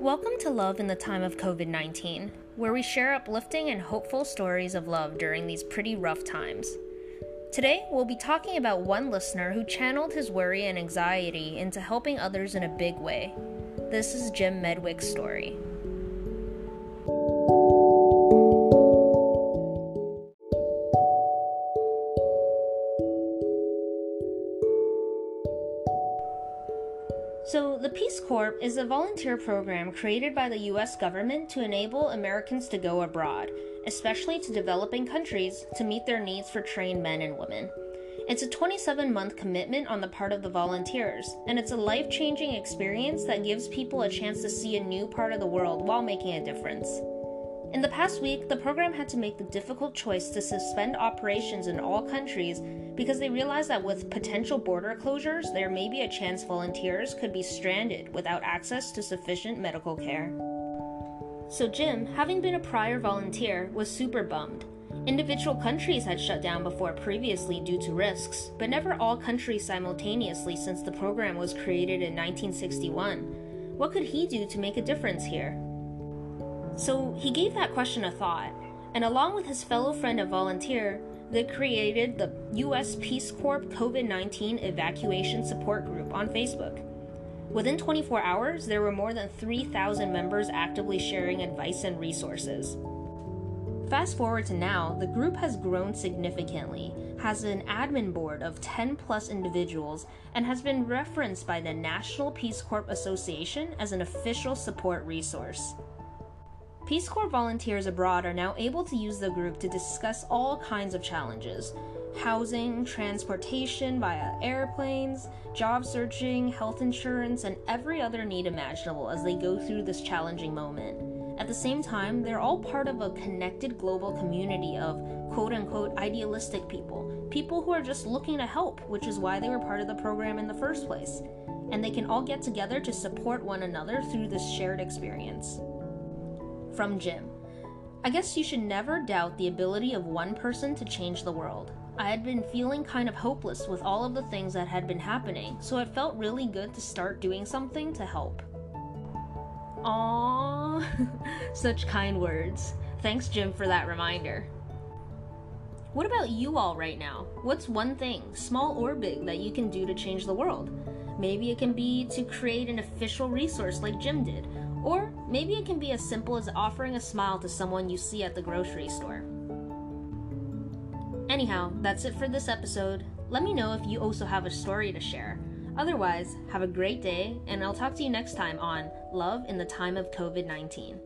Welcome to Love in the Time of COVID 19, where we share uplifting and hopeful stories of love during these pretty rough times. Today, we'll be talking about one listener who channeled his worry and anxiety into helping others in a big way. This is Jim Medwick's story. So, the Peace Corps is a volunteer program created by the US government to enable Americans to go abroad, especially to developing countries, to meet their needs for trained men and women. It's a 27 month commitment on the part of the volunteers, and it's a life changing experience that gives people a chance to see a new part of the world while making a difference. In the past week, the program had to make the difficult choice to suspend operations in all countries because they realized that with potential border closures, there may be a chance volunteers could be stranded without access to sufficient medical care. So, Jim, having been a prior volunteer, was super bummed. Individual countries had shut down before previously due to risks, but never all countries simultaneously since the program was created in 1961. What could he do to make a difference here? So he gave that question a thought, and along with his fellow friend and volunteer, they created the U.S. Peace Corps COVID 19 Evacuation Support Group on Facebook. Within 24 hours, there were more than 3,000 members actively sharing advice and resources. Fast forward to now, the group has grown significantly, has an admin board of 10 plus individuals, and has been referenced by the National Peace Corps Association as an official support resource. Peace Corps volunteers abroad are now able to use the group to discuss all kinds of challenges housing, transportation via airplanes, job searching, health insurance, and every other need imaginable as they go through this challenging moment. At the same time, they're all part of a connected global community of quote unquote idealistic people, people who are just looking to help, which is why they were part of the program in the first place. And they can all get together to support one another through this shared experience. From Jim I guess you should never doubt the ability of one person to change the world. I had been feeling kind of hopeless with all of the things that had been happening, so it felt really good to start doing something to help. Aww, such kind words. Thanks, Jim, for that reminder. What about you all right now? What's one thing, small or big, that you can do to change the world? Maybe it can be to create an official resource like Jim did, or maybe it can be as simple as offering a smile to someone you see at the grocery store. Anyhow, that's it for this episode. Let me know if you also have a story to share. Otherwise, have a great day, and I'll talk to you next time on Love in the Time of COVID 19.